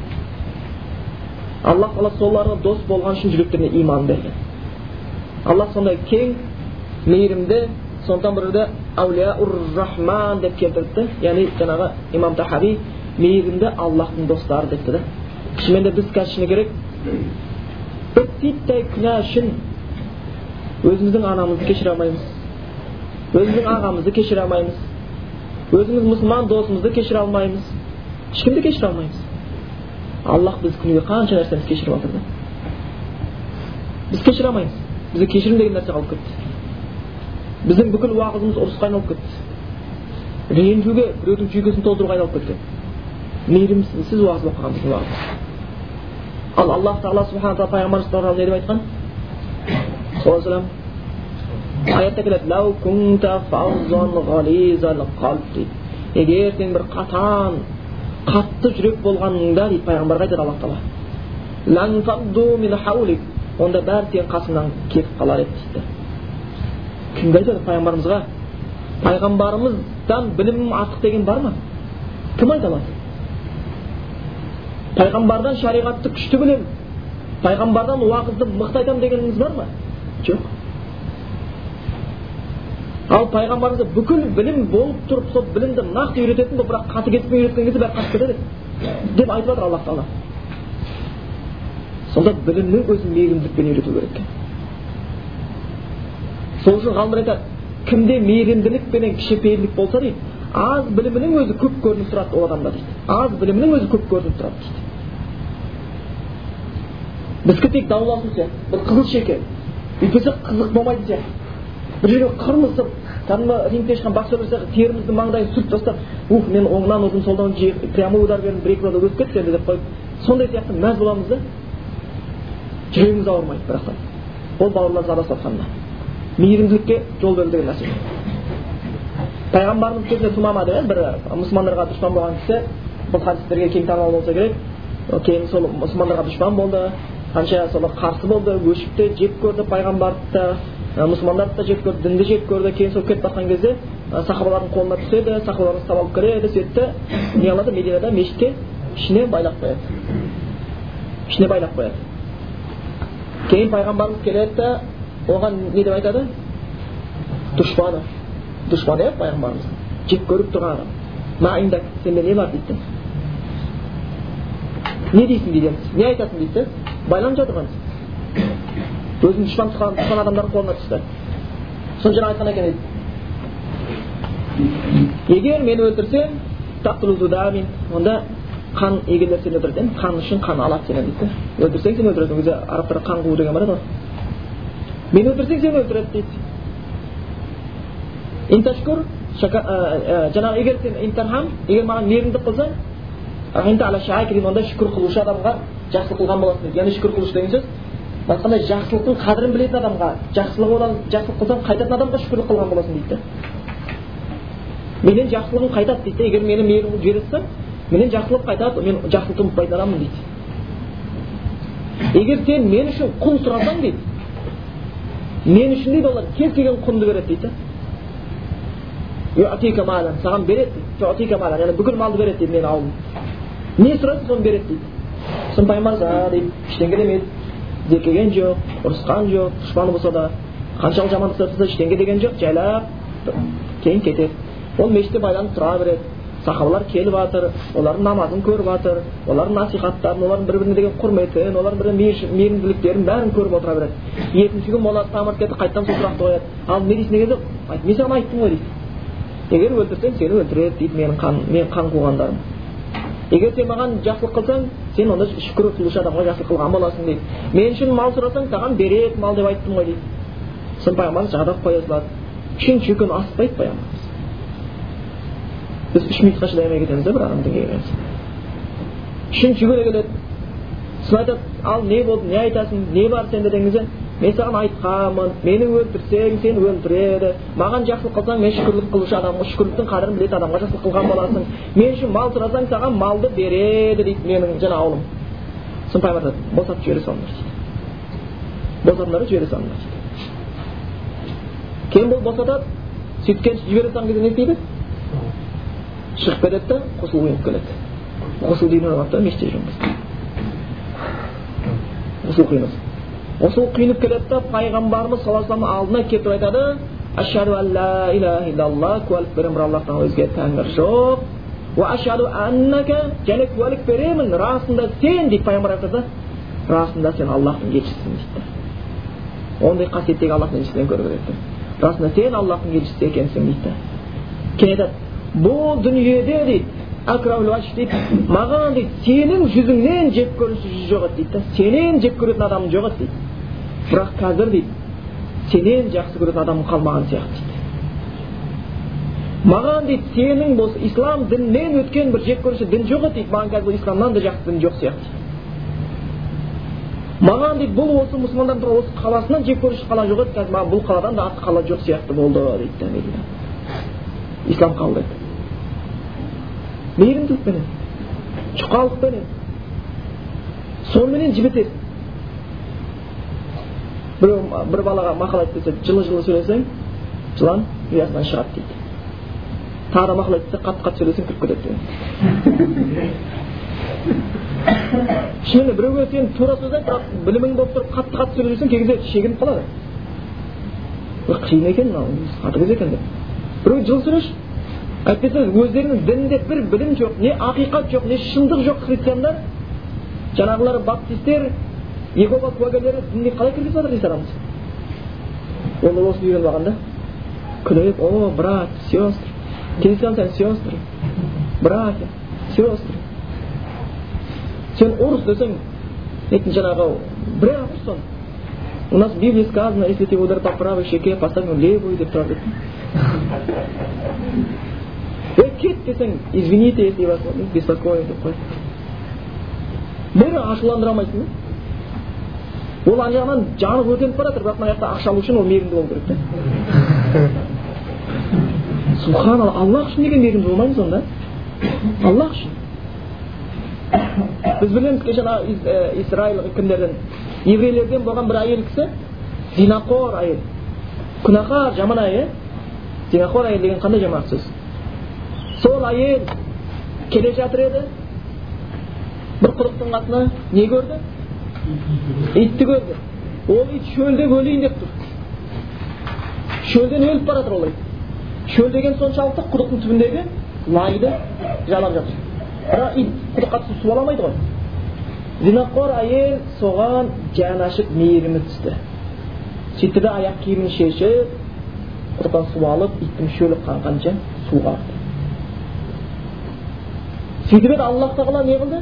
Speaker 1: аллах тағала соларға дос болған үшін жүректеріне иман берген аллах сондай кең мейірімді сондықтан бір жерде әулияур рахман деп келтіріпті яғни жаңағы имам тахаби мейірімді аллахтың достары депті да шынымен де біз қазір шыны керек бір титтей күнә үшін өзіміздің анамызды кешіре алмаймыз өзіміздің ағамызды кешіре алмаймыз өзіміз мұсылман досымызды кешіре алмаймыз ешкімді кешіре алмаймыз аллах біз күніге қанша нәрсемізді кешіріп жатыр да біз кешіре алмаймыз бізге кешірім деген нәрсе қалып кетті біздің бүкіл уағызымыз ұрысқа айналып кетті ренжуге біреудің жүйкесін тоздыруға айналып кеткен мейірімсіз уағыз болып қалған біздің уағыз ал аллах тағала субхана тағала пайғамбарымыз туралы не деп айтқан аятта келеді егер сен бір қатан қатты жүрек болғаныңда дейді пайғамбарға айтады аллах тағала. Онда бәрі сенің қасыңнан кетіп қалар еді дейді. Кімге айтады пайғамбарымызға? Пайғамбарымыздан білімім артық деген бар ма кім айта алады пайғамбардан шариғатты күшті білемін пайғамбардан уағызды мықты айтамын дегеніңіз бар ма жоқ ал пайғамбарымызда бүкіл білім болып тұрып сол білімді нақты үйрететін болып бірақ қатыгездікпен үйреткен кезде бәрі қатып кетеді деп айтып жатыр аллах тағала. Сонда білімнің өзін мейірімділікпен үйрету керек екен. Сол үшін ғалымдар айтады кімде мейірімділік пенен кішіпейілдік болса дейді аз білімінің өзі көп көрініп тұрады ол адамда дейді. Аз білімінің өзі көп көрініп тұрады дейді біздікі тек дауласу сияқты бір қызыл шеке. Өйтпесе қызық болмайтын сияқты бір жерге қырмызып кәдімгі рингте шыққан боксерлер терімізді маңдайын сүртіп тастап ух мен оңынан ұрдым солдан прямой удар бердім бір екі өтіп кетті енді деп қойып сондай сияқты мәз боламыз да жүрегіміз ауырмайды бірақтан ол бауырларымыз адасып жатқанда мейірімділікке жол беру деген нәрсе. Пайғамбарымыз кезінде тумама деп бір мұсылмандарға дұшпан болған кісі бұл хадистерге кең танымал болса керек. Кейін сол мұсылмандарға дұшпан болды. Қанша сол қарсы болды өшіп те жек көрді пайғамбарды. да мұсылмандарды да жек көрді дінді жек көрді кейін сол кетіп жатқан кезде сахабалардың қолына түседі сахабалар ұстап алып кіреді сөйтті не қылады мединада мешітке ішіне байлап қояды ішіне байлап қояды кейін пайғамбарымыз келеді да оған не деп айтады дұшпаны дұшпаны иә пайғамбарымыз жек көріп тұрған адам сенде не бар дейді не дейсің дейді не айтасың дейді байланып жатыр өзінің дұшпан тұтқан адамдардың қолына түсті. Соны жаңа айтқан екен егер мені өлтірсең онда қан егерлер сені өлтіреді қан үшін қан алады сенен дейді өлтірсең сені өлтіреді. Ол кезде арабтарда қан қуу деген бар еді ғой. Мені өлтірсең сені өлтіреді дейді. Жаңағы егер сен интархам егер маған мейірімділік қылсаң онда шүкір қылушы адамға жақсылық қылған боласың дейді. Яғни шүкір қылушы деген сөз басқандай жақсылықтың қадірін білетін адамға жақсылық одан жақсылық қылсаң қайтатын адамға шүкірлік қылған боласың дейді менен жақсылығым қайтады дейді егер мені мейірім жібере салсаң менен жақсылық қайтады мен жақсылықты ұмытпайтын адаммын дейді. Егер сен мен үшін құн сұрасаң дейді мен үшін дейді олар кез келген құнды береді дейді саған береді дейді. Яғни бүкіл малды береді дейді менің ауылым не сұрайсың соны береді дейді. Сосын пайғамбарымыз дейді ештеңе демеді зекіген жоқ ұрысқан жоқ дұшпаны болса да қаншалық жамандық жасаса ештеңе деген жоқ жайлап кейін кетеді ол мешітте байланып тұра береді сахабалар келіп жатыр олардың намазын көріп жатыр олардың насихаттарын олардың бір біріне деген құрметін олардың бір мейірімділіктерін бәрін көріп отыра береді екінші күн моласы тамырып кетті қайтадан сол сұрақты қояды ал не дейсің деген мен саған айттым ғой дейді егер өлтірсең сені өлтіреді дейді менің қан мен қан қуғандарым егер сен маған жақсылық қылсаң сен онда шүкір қылушы адамға жақсылық қылған боласың дейді. Мен үшін мал сұрасаң саған береді мал деп айттым ғой дейді. Сосын пайғамбарымыз жадап қоя салады. Үшінші күн аспайды пайғамбарымыз. Біз үш минутқа шыдай кетеміз да бір адамды үшінші күні келеді. Сосын айтады ал не болды не айтасың не бар сенде? деген кезде мен саған айтқанмын мені өлтірсең сені өлтіреді. Маған жақсылық қылсаң мен шүкірлік қылушы адамға шүкірліктің қадірін білетін адамға жақсылық қылған боласың. Мен үшін мал сұрасаң саған малды береді дейді менің жаңағы ауылым. Сосын пайғамбар айтады босатып жібере салыңдар дейді. Босатыңдар да жібере салыңдар дейді. Кейін бұл босатады? Сөйткен жібере салған кезде не істейді? Шығып кетеді да қосыл құйынып келеді. Алады да мешітте жүрген осы қиынып келеді да пайғамбарымыз саллаллаху алейhi алдына келіп айтады ашаду алла иляха иллаллах куәлік беремін бір аллахтан өзге тәңір жоқ ашаду аннака және куәлік беремін расында сен дейді пайғамбар айтады расында сен аллахтың елшісісің дейді ондай қасиеттегі аллахтың елшісінен көру керек расында сен аллахтың елшісі екенсің дейді кейін айтады бұл дүниеде дейді дейді маған дейді сенің жүзіңнен жек көруші жүз жоқ еді дейді да сенен жек көретін адам жоқ еді дейді бірақ қазір дейді сенен жақсы көретін адам қалмаған сияқты дейді. Маған дейді сенің осы ислам дінінен өткен бір жек көруші дін жоқ еді дейді маған қазір исламнан да жақсы дін жоқ сияқты. Маған дейді бұл осы мұсылмандар тұрған осы қаласынан жек көруші қала жоқ еді қазір маған бұл қаладан да артық қала жоқ сияқты болды дейді да ислам қабылдайды мейірімділікпенен жұқалықпенен соныменен жібітесің біреу бір балаға мақал айтып десе жылы жылы сөйлесең жылан ұясынан шығады дейді тағы да мақал айтып десе қатты қатты сөйлесең кіріп кетеді деген шынымен біреуге сен тура сөз айт бірақ білімің болып тұрып қатты қатты сөйлесең кей кезде шегініп қалады қиын екен мынау қатыгез екен деп біреу жылы сөйлеші әйтпесе өздерінің дінінде бір білім жоқ не ақиқат жоқ не шындық жоқ христиандар жаңағылар баптистер иегова куәгерлері дінге қалай кіргізіп жатыр дейсіз ағамыз оны осы үйреніп алған да күліп о брат сестры христиан сестры братья сестры сен ұрыс десең дейтін жаңағы бір ақ у нас в библии сказано если ты удар по правой щеке поставь левую деп тұрады. Ей кет десең извините если вас беспокоит деп қояды. Бір ашуландыра алмайсың да? Ол ана жағынан жаны өртеніп бара жатыр бірақ мына жақта ақша алу үшін ол мейірімді болу керек та субханалла аллах үшін неге мейірімді болмаймыз онда аллах үшін біз білеміз кеше ана израиль кімдерден еврейлерден болған бір әйел кісі зинақор әйел күнәһар жаман әйел зинақор әйел деген қандай жаман сөз сол әйел келе жатыр еді бір құдықтың қасына не көрді итті көрді ол ит шөлдеп өлейін деп тұр шөлден өліп бара жатыр ол ит шөлдеген соншалықты құдықтың түбіндегі лайды жалап жатыр бірақ ит құдыққа түсіп су ала алмайды ғой зинақор әйел соған жаны ашып мейірімі түсті сөйтті де аяқ киімін шешіп құдықтан су алып иттің шөлі қанғанша суға сөйтіп еді аллах тағала не қылды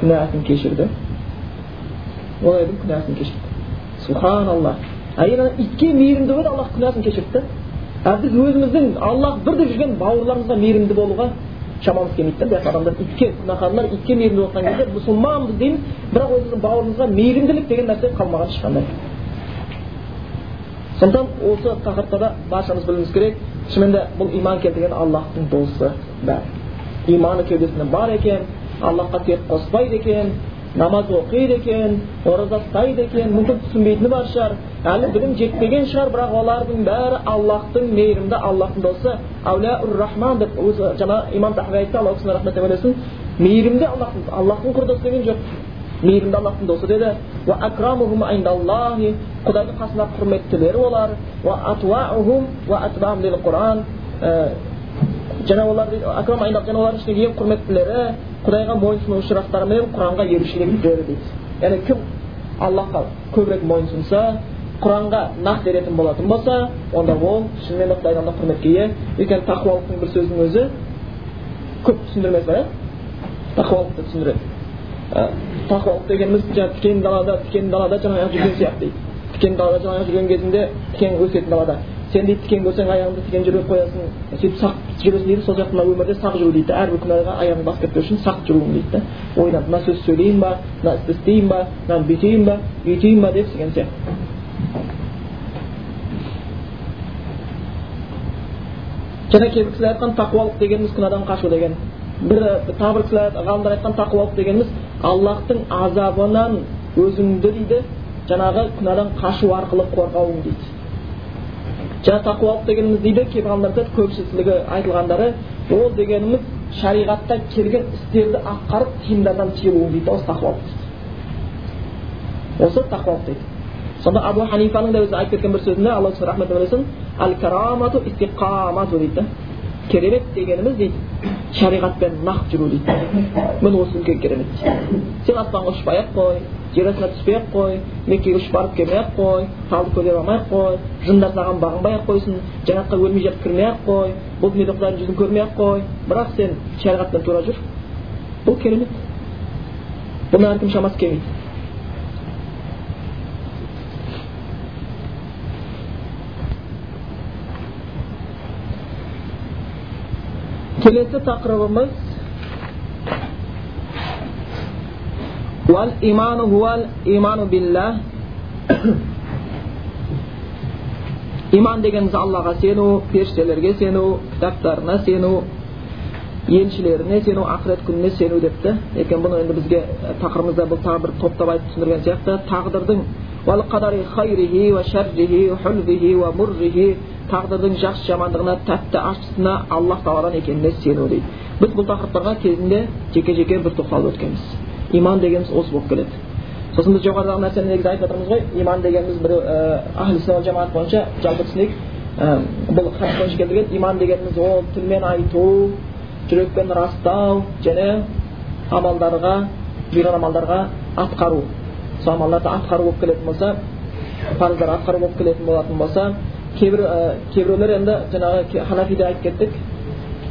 Speaker 1: күнәсін кешірді ол әйелдің күнәсін кешірді субханалла әйел ана итке мейірімді болды аллах күнәсін кешірді а біз өзіміздің аллах бір деп жүрген бауырларымызға мейірімді болуға шамамыз келмейді да бірақ адамдар итке күнәһарлар итке мейірімді болып кезде мұсылманбыз дейміз бірақ өзіміздің бауырымызға мейірімділік деген нәрсе қалмаған ешқандай сондықтан осы тақырыпта да баршамыз білуіміз керек шынымен де бұл иман келтірген аллахтың досы бәрі иманы кеудесінде бар екен аллахқа серік қоспайды екен намаз оқиды екен ораза ұстайды екен мүмкін түсінбейтіні бар шығар әлі білім жетпеген шығар бірақ олардың бәрі аллахтың мейірімді аллахтың досы әулияур рахман деп өзі жаңа имам тахауи айтты алла кісіне рахмет ойласын мейірімді аллахтың аллахтың құрдасы деген жоқ мейірімді аллахтың досы деді құдайдың қасында құрметтілері олар және олар акрам және олардың ішіндегі ең құрметтілері құдайға мойынсұнушырақтары мен құранға ерушіліктері дейді яғни кім аллахқа көбірек мойынсұнса құранға нақ беретін болатын болса онда ол шынымен де құдайдан да құрметке ие өйткені тақуалықтың бір сөзінің өзі көп түсіндірмесі бар иә тақуалықты түсіндіреді тақуалық дегеніміз жаңағы тікен далада тікен далада жаңағы жүрген сияқты дейді тікен далада жаңағы жүрген кезінде тікен өсетін далада сен дейді тікен көрсең аяғыңды тікен жүріп қоясың сөйтіп сақ жүресің дейді сол сияқты мына өмірде сақ жүру дейді әрбір күнәға аяғыңды басып кетпеу үшін сақ жүруің дейді да ойланып мына сөз сөйлеймін ба мына істі істеймін ба мынаны бүйтейін ба үйтейін ба деп деген сияқты және кейбір кісілер айтқан тақуалық дегеніміз күнәдан қашу деген бір тағы бір кісілер ғалымдар айтқан тақуалық дегеніміз аллахтың азабынан өзіңді дейді жаңағы күнәдан қашу арқылы қорғауың дейді жаңа тақуалық дегеніміз дейді. Кейбір ғалымдар көпшілігі айтылғандары ол дегеніміз шариғатта келген істерді атқарып тиымдардан тыйылу дейді. Осы тақуалық осы тақуалық дейді. Сонда абу ханифаның да өзі айтып кеткен бір сөзінде алла рахмет карамату истиқамату дейді керемет дегеніміз дейді. Шариғатпен нақ жүру дейді міне осы үлкен керемет сен аспанға ұшпай ақ қой жер астына түспей ақ қой меккеге ұшып барып келмей ақ қой талды көтере алмай ақ қой жындар саған бағынбай ақ қойсын жәннатқа өлмей жатып кірмей ақ қой бұл дүниеде құдайдың жүзін көрмей ақ қой бірақ сен шариғатпен тура жүр бұл керемет бұны әркім шамасы келмейді келесі тақырыбымыз уал иману хуал иману биллах иман дегеніміз аллаға сену періштелерге сену кітаптарына сену елшілеріне сену ақырет күніне сену депті екен бұны енді бізге тақырыбымызда бұл тағы бір топтап айтып түсіндірген сияқты тағдырдың тағдырдың жақсы жамандығына тәтті ащысына аллах тағаладан екеніне сену дейді біз бұл тақырыптарға кезінде жеке жеке бір тоқталып өткенбіз иман дегеніміз осы болып келеді сосын біз жоғарыдағы нәрсені негізі айтып жатырмыз ғой иман дегеніміз бір ахли жамаат бойынша жалпы түсінейік бұл хадис бойынша келтірген иман дегеніміз ол тілмен айту жүрекпен растау және амалдарға бұйырған амалдарға атқару амалдарды атқару болып келетін болса парыздар атқару болып келетін болатын болса кейбір ә, кейбіреулер енді жаңағы ханафиде айтып кеттік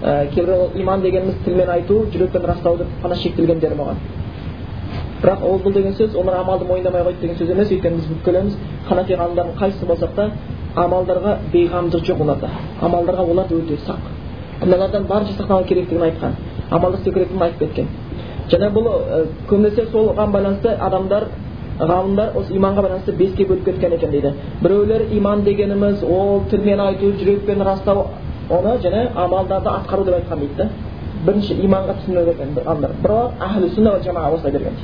Speaker 1: ә, кейбір иман дегеніміз тілмен айту жүрекпен растау деп қана шектелгендер болған бірақ ол бұл деген сөз олар амалды мойындамай қойды деген сөз емес өйткені біз біліп ханафи ғалымдардың қайсысы болсақ та амалдарға бейғамдық жоқ оларда амалдарға олар өте сақ күнәлардан барынша сақтану керектігін айтқан амалды істеу керектігін айтып кеткен және бұл көбінесе соған байланысты адамдар ғалымдар осы иманға байланысты беске бөліп кеткен екен дейді біреулер иман дегеніміз ол тілмен айту жүрекпен растау оны және амалдарды атқару деп айтқан дейді да бірінші иманға түсініп екен ғалымдар бірақ әхлі сүнна жамаа осылай берген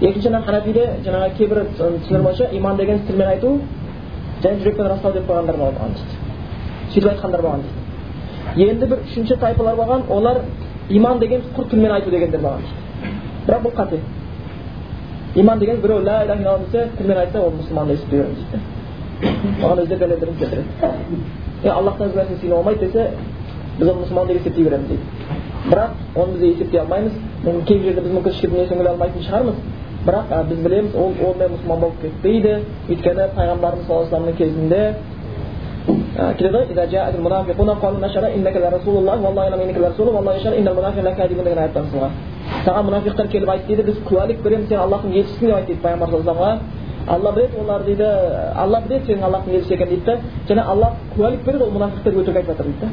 Speaker 1: екінші жаңағы ханафиде жаңағы кейбір түсінер бойынша иман деген тілмен айту және жүрекпен растау деп қойғандар болған дейді сөйтіп айтқандар болған дейді енді бір үшінші тайпалар болған олар иман деген құр тілмен айту дегендер болған дейді бірақ бұл қате иман деген біреу ля иляха илlallah десе тілмен айтса ол мұсылман есептей береміз дейді оған өздері дәлелдерін келтіреді е аллахтан өзге нәрсені сыйына болмайды десе біз оны мұсылман деп есептей береміз дейді бірақ оны біз есептей алмаймыз мүмкін кейбір жерде біз мүмкін несін көре алмайтын шығармыз бірақ біз білеміз ол онымен мұсылман болып кетпейді өйткені пайғамбарымыз саллаллаху алейhi кезінде келеді ғой саған мұнафиқтар келіп айтты дейді біз куәлік береміз сен аллахтың елшісің деп айтты дейді пайғамбар саллаллаху алла біледі олар дейді алла біледі сенің аллахтың елшісі екенін дейді да және алла куәлік береді ол мұнафиқтар өтірік айтып жатыр дейді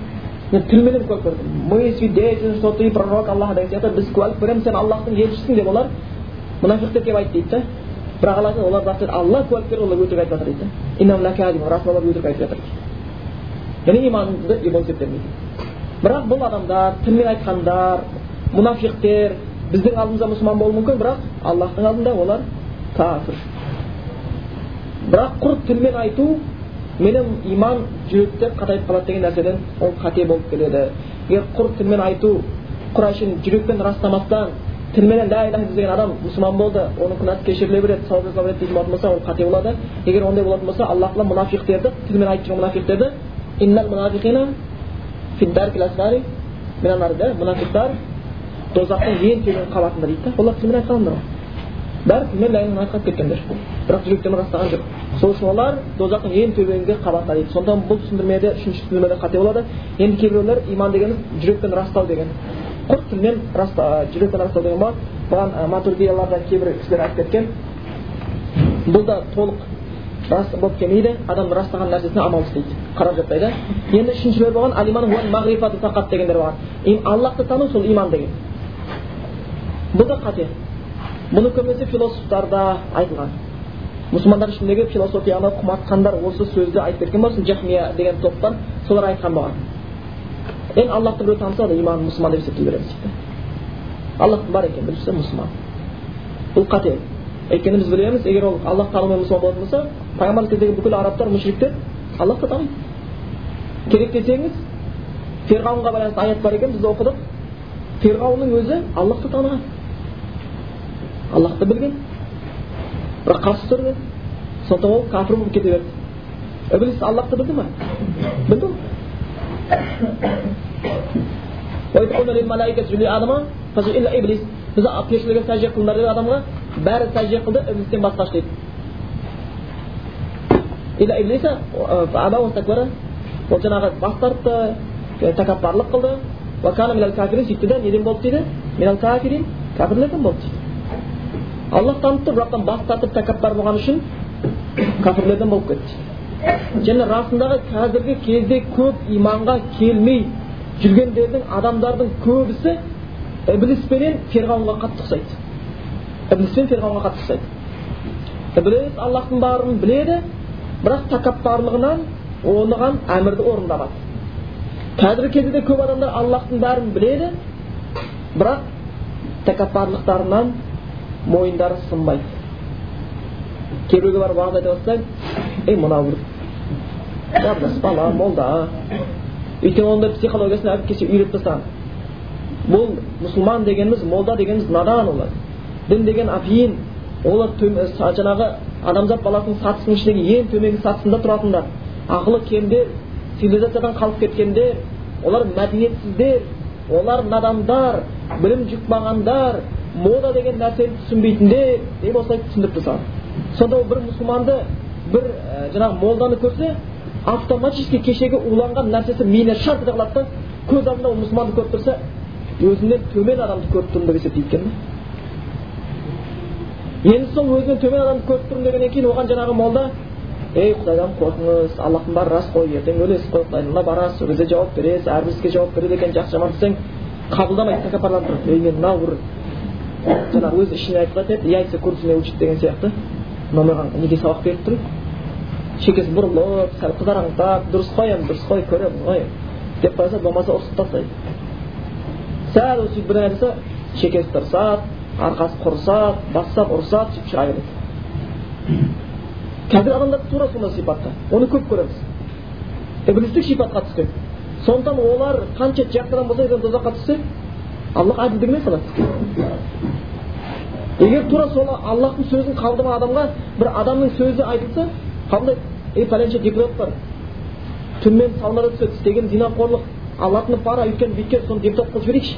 Speaker 1: да тілменен куәлік берді мы свидетель что ты пророк аллаха деген сияқты біз куәлік береміз сен аллахтың елшісің деп олар мұнафиқтар келіп айтты дейді да бірақ алла олар рас алла куәлік берді олар өтірік айтып жатыр дейді да рас олар өтірік айтып жатыр дейді яғни иманды иман есептелмейді бірақ бұл адамдар тілмен айтқандар мұнафиқтер біздің алдымызда мұсылман болуы мүмкін бірақ аллахтың алдында олар кәпір бірақ құр тілмен айту менен иман жүректе қатайып қалады деген нәрседен ол қате болып келеді. Егер құр тілмен айту құр әшейін жүрекпен растамастан тілменен ля иляха деген адам мұсылман болды оның күнәсі кешіріле береді сауап жасала береді дейтін болатын болса ол қате болады. Егер ондай болатын болса аллах тағала мұнафиқтерді тілмен айтып жүрген мұнафиқтерді тозақтың ең төмен қабатында дейді да олар тілмен айтқандар бәрі тілмен лә айтып кеткендер бірақ жүректен растаған жоқ сол үшін олар тозақтың ең төменгі қабатында дейді сондықтан бұл түсіндірмеде үшінші түсіндірмеде қате болады енді кейбіреулер иман дегеніміз жүректен растау деген құр тілмен раста, жүректен растау деген болады бұған матурдиялардан кейбір кісілер айтып кеткен бұл да толық рас болып келмейді адам растаған нәрсесіне амал істейді қарап жатпайды енді үшіншілер болған алиман дегендер болған аллахты тану сол иман деген бұл да қате бұны көбінесе философтарда айтылған мұсылмандар ішіндегі философияны құмартқандар осы сөзді айтып кеткен болсын жахмия деген топтан солар айтқан болған енді аллахты біреу таныса да иман мұсылман деп есептей береміз дейді аллахтың бар екенін біліп мұсылман бұл қате өйткені біз білеміз егер ол аллах танумен мұсылман болатын болса пайғамбарлық кездегі бүкіл арабтар мүшриктер аллахты таниды керек десеңіз ферғауынға байланысты аят бар екен біз оқыдық. Ферғауынның өзі аллахты таныған. Аллахты білген. Бірақ қарсы тұрды сондықтан ол кәпір болып кете берді. Іблис аллахты білді ма білді ғой. Біз періштелерге сәжде қылыңдар деді адамға бәрі сәжде қылды іблистен басқашы дейді. Ол жаңағы бас тартты тәкаппарлық қылды сөйтті да неден болды дейді кәпірлерден болды дейді аллах танып тұр бірақтан бас тартып тәкаппар болған үшін кәпірлерден болып кетті және расындағы қазіргі кезде көп иманға келмей жүргендердің адамдардың көбісі ібліс пенен ферғауынға қатты ұқсайды ібліс пен ферғауынға қатты ұқсайды ібліс аллахтың барын біледі бірақ тәкаппарлығынан оныған әмірді орындамады қазіргі кезде де көп адамдар аллахтың бәрін біледі бірақ тәкаппарлықтарынан мойындары сынбайды кейбіреуге барып уағыз айта бастасаң ей мынау бір жап бала молда өйткені оның психологиясын әліп келсе үйретіп тастаған бұл мұсылман дегеніміз молда дегеніміз надан олар дін деген апиын олар жаңағы адамзат баласының сатысының ішіндегі ең төменгі сатысында тұратындар ақылы кемдер цивилизациядан қалып кеткендер олар мәдениетсіздер олар надандар білім жұқпағандар мода деген нәрсені түсінбейтіндер деп осылай түсіндіріп тастаған сонда ол бір мұсылманды бір ә, жаңағы молданы көрсе автоматически кешегі уланған нәрсесі миына шарт ете қалады да көз алдында ол мұсылманды көріп тұрса өзінен төмен адамды көріп тұрмын деп есептейді екен енді сол өзінен төмен адамды көріп тұрмын дегеннен кейін оған жаңағы молда ей құдайдан қорқыңыз аллахтың бары рас қой ертең өлесіз қой құдайдың барасыз сол кезде жауап бересіз әрбір іске жауап береді екен жақсы жаман десең қабылдамайды тәкаппарланып тұрады ей мен мынау бір жаңағы өз ішіне айтып жатады яйца курицыны учит деген сияқты. Мынау маған неге сабақ беріп тұр шекесі бұрылып сәл қызараңдап дұрыс қой енді дұрыс қой көремін ғой деп қоя болмаса ұрысып тастайды сәл сөйтіп бірдеңе айтса шекесі тырысады арқасы құрысады бастап ұрысады сөйтіп шыға береді қазір адамдар тура сондай сипатта оны көп көреміз ібілістік сипатқа түскен сондықтан олар қанша жақсы адам болса егер тозаққа түссе аллах әділдігіне салады егер тура сол аллахтың сөзін қабылдамаған адамға бір адамның сөзі айтылса қабылдайды ей пәленше депутат бар түнімен салмада түседі істеген зинақорлық алатыны пара өйткен бүйткен соны депутат қылып жіберейікші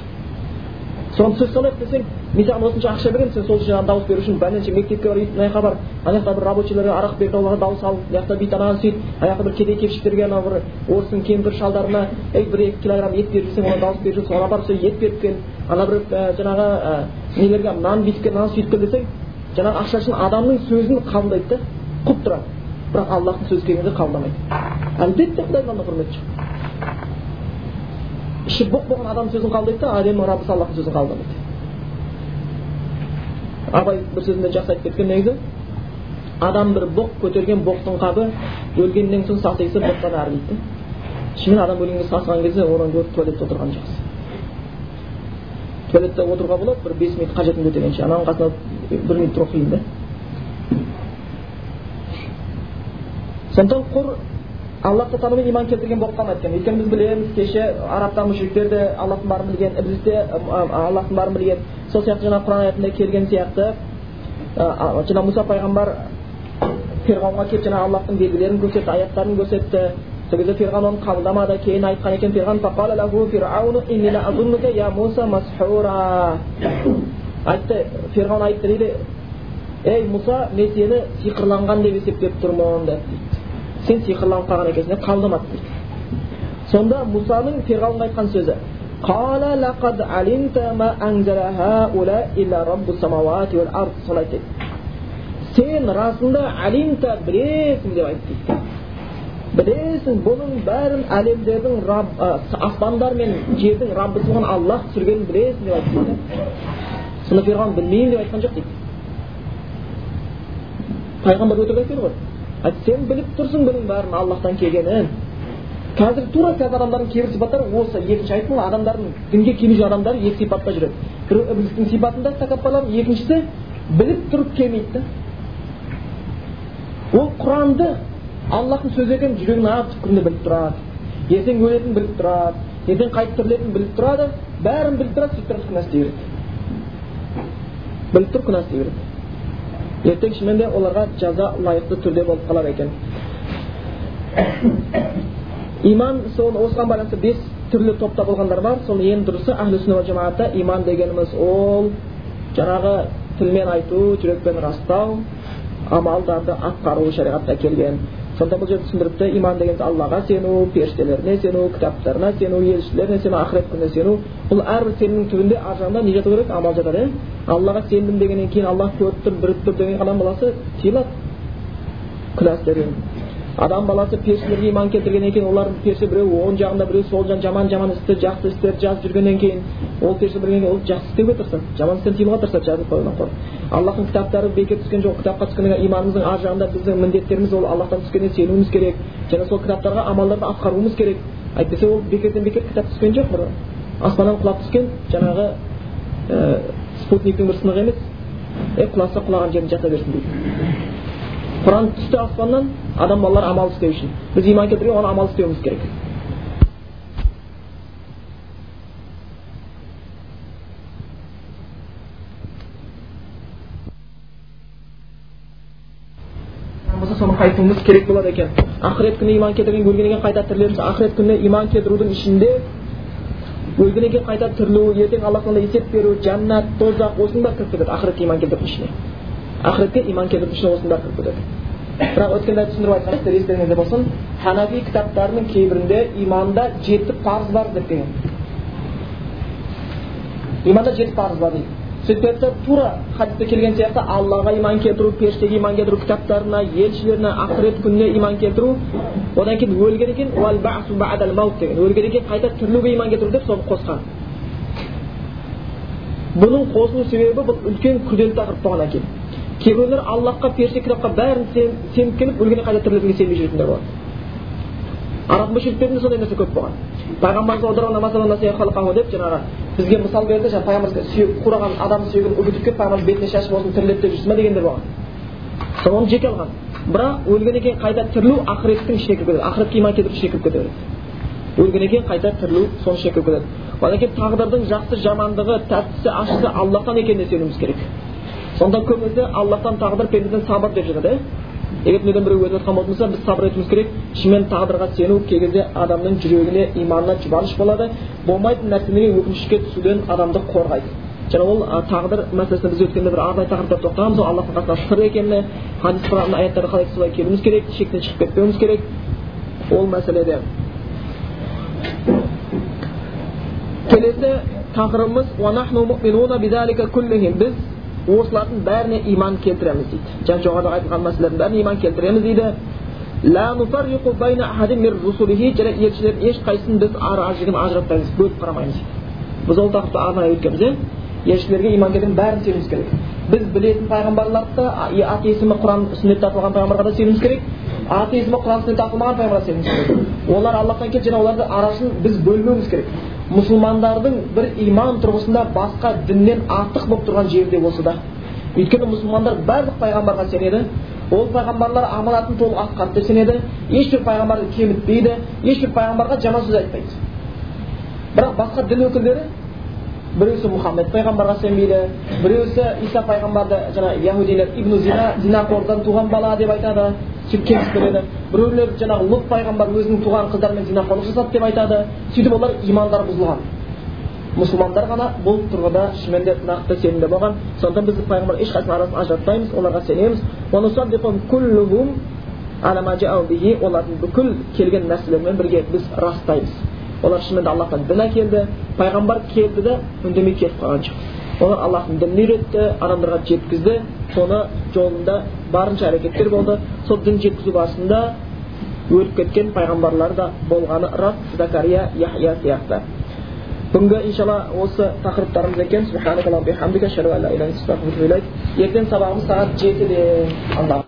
Speaker 1: соны сөз салайық десең мен саған осынша ақша беремін сен сол үшін дауыс беру үшін бәленше мектепке бар мына жаққа бар ана жақта бір рабочийлерге арақ берді оларға дауыс ал мына жақта бүйт анаған сөйт ана жақта бір кедей кепшіктерге анау бір орыстың кемпір шалдарына ей бір екі килограмм ет беріп жүрсең оған дауыс беріп жүр соған апарып сол ет беріп кел. Ана бір жаңағы нелерге мынаны бүйтіп кел мынаны сөйтіп кел десең жаңағы ақша үшін адамның сөзін қабылдайды да құп тұрады. Бірақ аллахтың сөзі келгенде қабылдамайды. Әлбетте құдайдың алдында құрмет жоқ іші боқ болған адамның сөзін қабылдайды да әлемнің раббысы аллахтың сөзін қабылдамайды абай бір сөзінде жақсы айтып кеткен негізі адам бір боқ көтерген боқтың қабы өлгеннен соң сасиысы боқтан ары дейді. Шынымен адам өлгенге сасыған кезде одан гөрі туалетте отырған жақсы. Туалетте отыруға болады бір бес минут қажетін көтергенше ананың қасында бір минут тұру қиын да сондықтан құр аллахты танумен иман келтірген болып қалмайды екен өйткені біз білеміз кеше арабтар мүшриктер де аллахтың барын білген ібіліс те аллахтың барын білген. Сол сияқты жаңағы құран аятында келген сияқты жаңағы мұса пайғамбар ферғауынға келіп жаңағы аллахтың белгілерін көрсетті аяттарын көрсетті. Сол кезде ферғауын оны қабылдамады кейін айтқан екен ферғауын айтты айтты дейді ей мұса мен сені сиқырланған деп есептеп тұрмын деп. Сен сиқырланып қалған екенсің деп қабылдамады дейді сонда мұсаның ферғауынға айтқан сөзі солай дейді сен расында алимта білесің деп айтты дейді білесің бұның бәрін әлемдердің раб аспандар мен жердің раббысы болған аллах түсіргенін білесің деп айтты дейді сонда ферғауын білмеймін деп айтқан жоқ дейді пайғамбар өтірік айтпайды ғой сен біліп тұрсың бұның бәрін аллахтан келгенін қазір тура қазір адамдардың кейбір сипаттары осы екінші айттым ғой адамдардың дінге келмей адамдар екі сипатта жүреді біреу іблістің сипатында тәкаппарланып екіншісі біліп тұрып келмейді ол құранды аллахтың сөзі екенін жүрегінің ар түпкірінде біліп тұрады ертең өлетінін біліп тұрады ертең қайтып тірілетінін біліп тұрады бәрін біліп тұрады сөйтіп тұрып күнә істей береді біліп тұрып күнә істей береді ертең шынымен де оларға жаза лайықты түрде болып қалар екен иман сол осыған байланысты бес түрлі топта болғандар бар сол ең дұрысы әхлі сүнна жамаатта иман дегеніміз ол жаңағы тілмен айту жүрекпен растау амалдарды атқару шариғатта келген сонда бұл жерде түсіндіріпті иман деген аллаға сену періштелеріне сену кітаптарына сену елшілеріне сену ақырет күніне сену. Бұл әрбір сенімнің түбінде ар жағында не жату керек? Амал жатады иә аллаға сендім дегеннен кейін аллах көріп тұр біліп тұр деген адам баласы тыйылады күнә істерден адам баласы періштелерге иман келтіргеннен кейін олардың періште біреу оң жағында біреу сол жағында жаман жаман істі жақсы істерді жазып жүргеннен кейін ол періште білгеннен кейін ол жақсы істеуге тырысады жаман істен тыйылуға тырысады жазып қоюдан қорқып аллахтың кітаптары бекер түскен жоқ кітапқа түскеннен кейін иманымыздың ар жағында біздің міндеттеріміз ол аллахтан түскеніне сенуіміз керек және сол кітаптарға амалдарды атқаруымыз керек әйтпесе ол бекерден бекер кітап түскен жоқ бір аспаннан құлап түскен жаңағы спутниктің бір сынығы емес е құласа құлаған жерінде жата берсін дейді құран түсті аспаннан адам балалар амал істеу үшін біз иман келтірген оны амал істеуіміз керек соны қайтуымыз керек болады екен ақырет күніне иман келтірген өлгеннен кейін қайта тірілеміз ақырет күніне иман келтірудің ішінде өлгеннен кейін қайта тірілу ертең алла тағала есеп беру жәннат тозақ осының бәрі кіріп кетеді ақыретке иман келтірудің ішіне ақыретке иман келтірудің ішіне осының бәрі кетеді бірақ өткенде түсіндіріп айтқан естеріңізде болсын ханафи кітаптарының кейбірінде иманда жеті парыз бар деп келген иманда жеті парыз бар дейді сөйтіп тура хадисте келген сияқты аллаға иман келтіру періштеге иман келтіру кітаптарына елшілеріне ақырет күніне иман келтіру одан кейін өлгеннен кейін деген өлгеннен кейін қайта тірілуге иман келтіру деп соны қосқан бұның қосылу себебі бұл үлкен күрделі тақырып болғаннан кейін кейбіреулер аллахқа періште кітапқа бәрін сеніп келіп өлгеннен қайта тірілетінге сенбей жүретіндер болады араб мүшриктерінде сондай нәрсе көп болған пайғамбарымыз деп жаңағы бізге мысал берді жаңағы пайғамбар қураған адам сүйегін үгітіп келіп пайғамбар бетіне шашып осыны тірілет деп жүрсің ба дегендер болған сол оны жеке алған бірақ өлгеннен кейін қайта тірілу ақыреттің ішіне кіріп кетеді ақыретке иман келтіру ішіне кіріп кетеді өлгеннен кейін қайта тірілу соның ішіне кіріп кетеді одан кейін тағдырдың жақсы жамандығы тәттісі ащысы аллахтан екеніне сенуіміз керек сонда көбінесе аллахтан тағдыр пендеден сабыр деп жатады иә егер дүниеден біреу өтіп жатқан болатын болса біз сабыр етуіміз керек. Шынымен тағдырға сену кей кезде адамның жүрегіне иманына жұбаныш болады. Болмайтын нәрселерге өкінішке түсуден адамды қорғайды. Және ол тағдыр мәселесіне біз өткенде бір арнайы тақырыпта тоқтағанбыз. Ол аллахтың қасында сыр екеніне хадис құран аяттарды қалай солай келуіміз керек шектен шығып кетпеуіміз керек. Ол мәселеде. Келесі тақырыбымыз біз осылардың бәріне иман келтіреміз дейді жаңа жоғарыда айтылған мәселелердің бәріне иман келтіреміз дейді және елшілердің ешқайсысын біз ара жігін ажыратпаймыз бөліп қарамаймыз дейді біз ол тақырыпты арнайы өткенбіз иә елшілерге иман келтірудің бәрін сенуіміз керек біз білетін пайғамбарларды да аты есімі құран сүннетте аталған пайғамбарға да сенуіміз керек аты есімі құран сүннетте аталмаған пайғамбарға сенуіміз керек олар аллахтан келді және олардың арасын біз бөлмеуіміз керек мұсылмандардың бір иман тұрғысында басқа діннен артық болып тұрған жері де осы да. Өйткені мұсылмандар барлық пайғамбарға сенеді. Ол пайғамбарлар аманатын толық атқарды деп сенеді. Ешбір пайғамбарды кемітпейді. Ешбір пайғамбарға жаман сөз айтпайды. Бірақ басқа дін өкілдері біреусі мұхаммед пайғамбарға сенбейді біреусі иса пайғамбарды жаңа яхудилер ибн зина зинақордан туған бала деп айтады. Сөйтіп береді біреулер жаңағы лұт пайғамбар өзінің туған қыздарымен зинақорлық жасады деп айтады. Сөйтіп олар имандары бұзылған. Мұсылмандар ғана бұл тұрғыда шынымен де нақты сенімде болған. Сондықтан біз пайғамбар ешқайсының арасын ажыратпаймыз оларға сенеміз. Олардың бүкіл келген нәрселермен бірге біз растаймыз. Олар шынымен де аллахтан дін әкелді пайғамбар келді де үндемей кетіп қалған жоқ. Олар аллахтың дінін үйретті адамдарға жеткізді соны жолында барынша әрекеттер болды сол дін жеткізу барысында өліп кеткен пайғамбарлар да болғаны рас закария яхия сияқты бүгінгі иншалла осы тақырыптарымыз екен ертең сабағымыз сағат жетіде алла